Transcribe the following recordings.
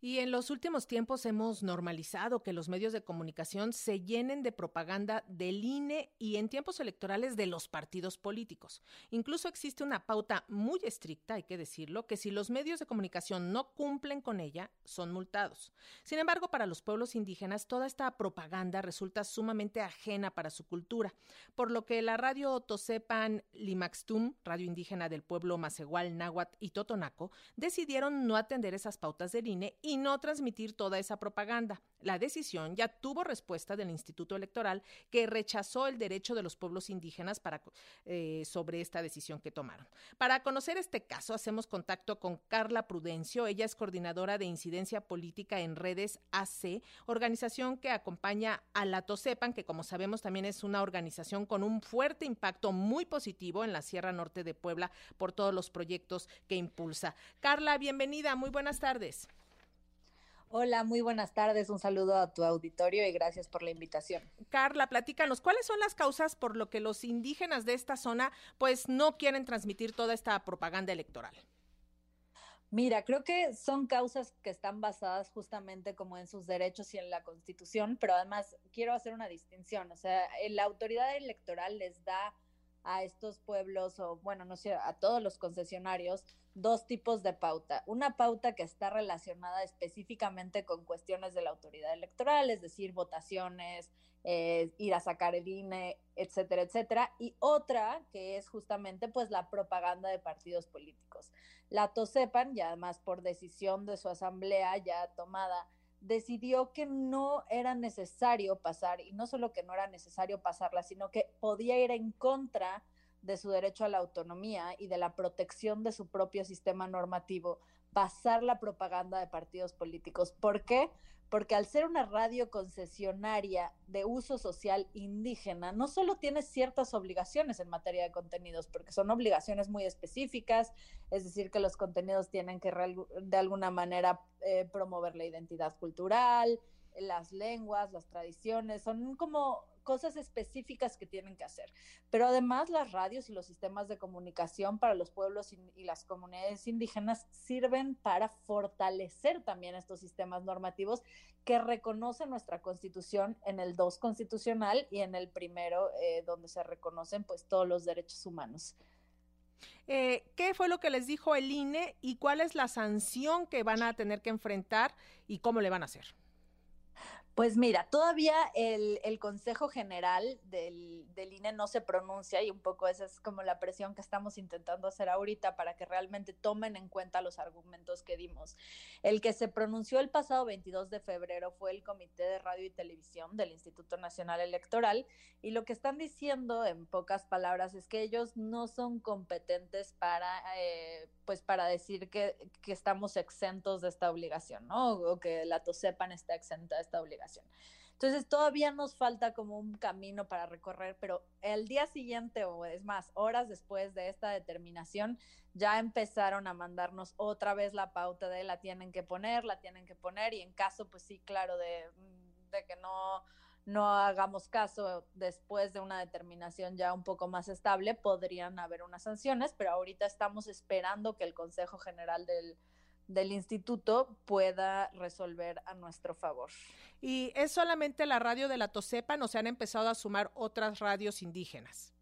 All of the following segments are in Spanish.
Y en los últimos tiempos hemos normalizado que los medios de comunicación se llenen de propaganda del INE y en tiempos electorales de los partidos políticos. Incluso existe una pauta muy estricta, hay que decirlo, que si los medios de comunicación no cumplen con ella, son multados. Sin embargo, para los pueblos indígenas, toda esta propaganda resulta sumamente ajena para su cultura, por lo que la radio Tosepan Limaxtum, radio indígena del pueblo Macehual, Náhuatl y Totonaco, decidieron no atender esas pautas del INE no transmitir toda esa propaganda. La decisión ya tuvo respuesta del Instituto Electoral, que rechazó el derecho de los pueblos indígenas eh, sobre esta decisión que tomaron. Para conocer este caso, hacemos contacto con Carla Prudencio. Ella es coordinadora de incidencia política en redes AC, organización que acompaña a la TOSEPAN, que como sabemos también es una organización con un fuerte impacto muy positivo en la Sierra Norte de Puebla por todos los proyectos que impulsa. Carla, bienvenida, muy buenas tardes. Hola, muy buenas tardes. Un saludo a tu auditorio y gracias por la invitación. Carla, platícanos, ¿cuáles son las causas por lo que los indígenas de esta zona pues no quieren transmitir toda esta propaganda electoral? Mira, creo que son causas que están basadas justamente como en sus derechos y en la Constitución, pero además quiero hacer una distinción, o sea, la autoridad electoral les da a estos pueblos o bueno, no sé, a todos los concesionarios dos tipos de pauta. Una pauta que está relacionada específicamente con cuestiones de la autoridad electoral, es decir, votaciones, eh, ir a sacar el INE, etcétera, etcétera. Y otra que es justamente pues la propaganda de partidos políticos. La TOSEPAN, y además por decisión de su asamblea ya tomada, decidió que no era necesario pasar, y no solo que no era necesario pasarla, sino que podía ir en contra de su derecho a la autonomía y de la protección de su propio sistema normativo, pasar la propaganda de partidos políticos. ¿Por qué? Porque al ser una radio concesionaria de uso social indígena, no solo tiene ciertas obligaciones en materia de contenidos, porque son obligaciones muy específicas, es decir, que los contenidos tienen que de alguna manera eh, promover la identidad cultural, las lenguas, las tradiciones, son como cosas específicas que tienen que hacer. Pero además las radios y los sistemas de comunicación para los pueblos y, las comunidades indígenas sirven para fortalecer también estos sistemas normativos que reconoce nuestra constitución en el 2 constitucional y en el primero eh, donde se reconocen pues todos los derechos humanos. Eh, ¿Qué fue lo que les dijo el INE y cuál es la sanción que van a tener que enfrentar y cómo le van a hacer? Pues mira, todavía el, Consejo General del, del, INE no se pronuncia y un poco esa es como la presión que estamos intentando hacer ahorita para que realmente tomen en cuenta los argumentos que dimos. El que se pronunció el pasado 22 de febrero fue el Comité de Radio y Televisión del Instituto Nacional Electoral y lo que están diciendo en pocas palabras es que ellos no son competentes para, eh, pues para decir que, que, estamos exentos de esta obligación, ¿no? O que la TOSEPAN está exenta de esta obligación. Entonces todavía nos falta como un camino para recorrer, pero el día siguiente o es más, horas después de esta determinación, ya empezaron a mandarnos otra vez la pauta de la tienen que poner, la tienen que poner y en caso, pues sí, claro, de, de que no no hagamos caso después de una determinación ya un poco más estable, podrían haber unas sanciones, pero ahorita estamos esperando que el Consejo General del, del instituto pueda resolver a nuestro favor. ¿Y es solamente la radio de la Tosepa o se han empezado a sumar otras radios indígenas?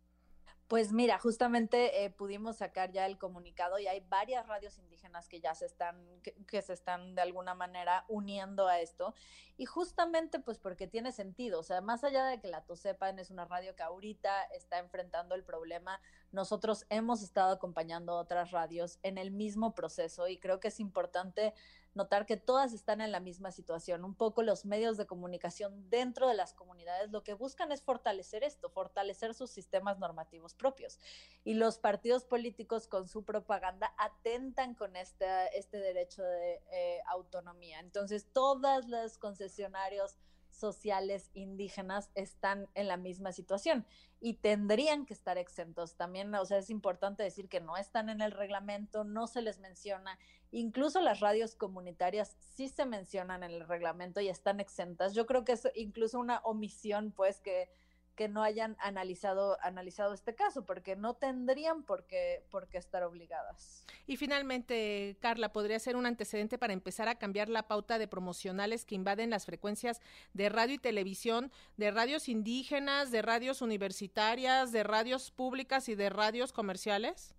Pues mira, justamente eh, pudimos sacar ya el comunicado y hay varias radios indígenas que ya se están, que, se están de alguna manera uniendo a esto. Y justamente pues porque tiene sentido, o sea, más allá de que la Tosepan es una radio que ahorita está enfrentando el problema, nosotros hemos estado acompañando otras radios en el mismo proceso y creo que es importante notar que todas están en la misma situación. Un poco los medios de comunicación dentro de las comunidades lo que buscan es fortalecer esto, fortalecer sus sistemas normativos propios. Y los partidos políticos con su propaganda atentan con este, este derecho de eh, autonomía. Entonces, todos los concesionarios sociales indígenas están en la misma situación y tendrían que estar exentos. También, o sea, es importante decir que no están en el reglamento, no se les menciona. Incluso las radios comunitarias sí se mencionan en el reglamento y están exentas. Yo creo que es incluso una omisión, pues, que, que no hayan analizado, analizado este caso, porque no tendrían por qué, por qué estar obligadas. Y finalmente, Carla, ¿podría ser un antecedente para empezar a cambiar la pauta de promocionales que invaden las frecuencias de radio y televisión, de radios indígenas, de radios universitarias, de radios públicas y de radios comerciales?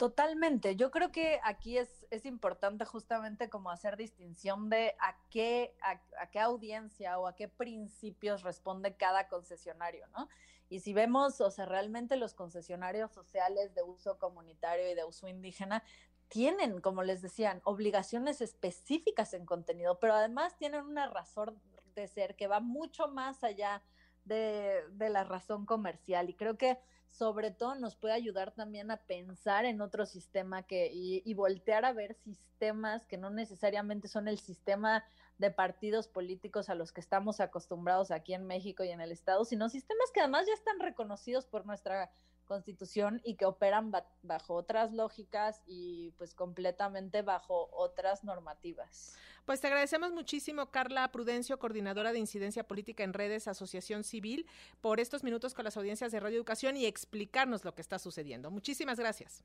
Totalmente. Yo creo que aquí es, es importante justamente como hacer distinción de a qué, a, qué audiencia o a qué principios responde cada concesionario, ¿no? Y si vemos, o sea, realmente los concesionarios sociales de uso comunitario y de uso indígena tienen, como les decían, obligaciones específicas en contenido, pero además tienen una razón de ser que va mucho más allá de, de la razón comercial. Y creo que sobre todo nos puede ayudar también a pensar en otro sistema que, y, voltear a ver sistemas que no necesariamente son el sistema de partidos políticos a los que estamos acostumbrados aquí en México y en el Estado, sino sistemas que además ya están reconocidos por nuestra constitución y que operan bajo otras lógicas y pues completamente bajo otras normativas. Pues te agradecemos muchísimo, Carla Prudencio, coordinadora de incidencia política en redes, Asociación Civil, por estos minutos con las audiencias de Radio Educación y explicarnos lo que está sucediendo. Muchísimas gracias.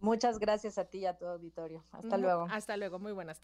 Muchas gracias a ti y a tu auditorio. Hasta luego. Hasta luego, muy buenas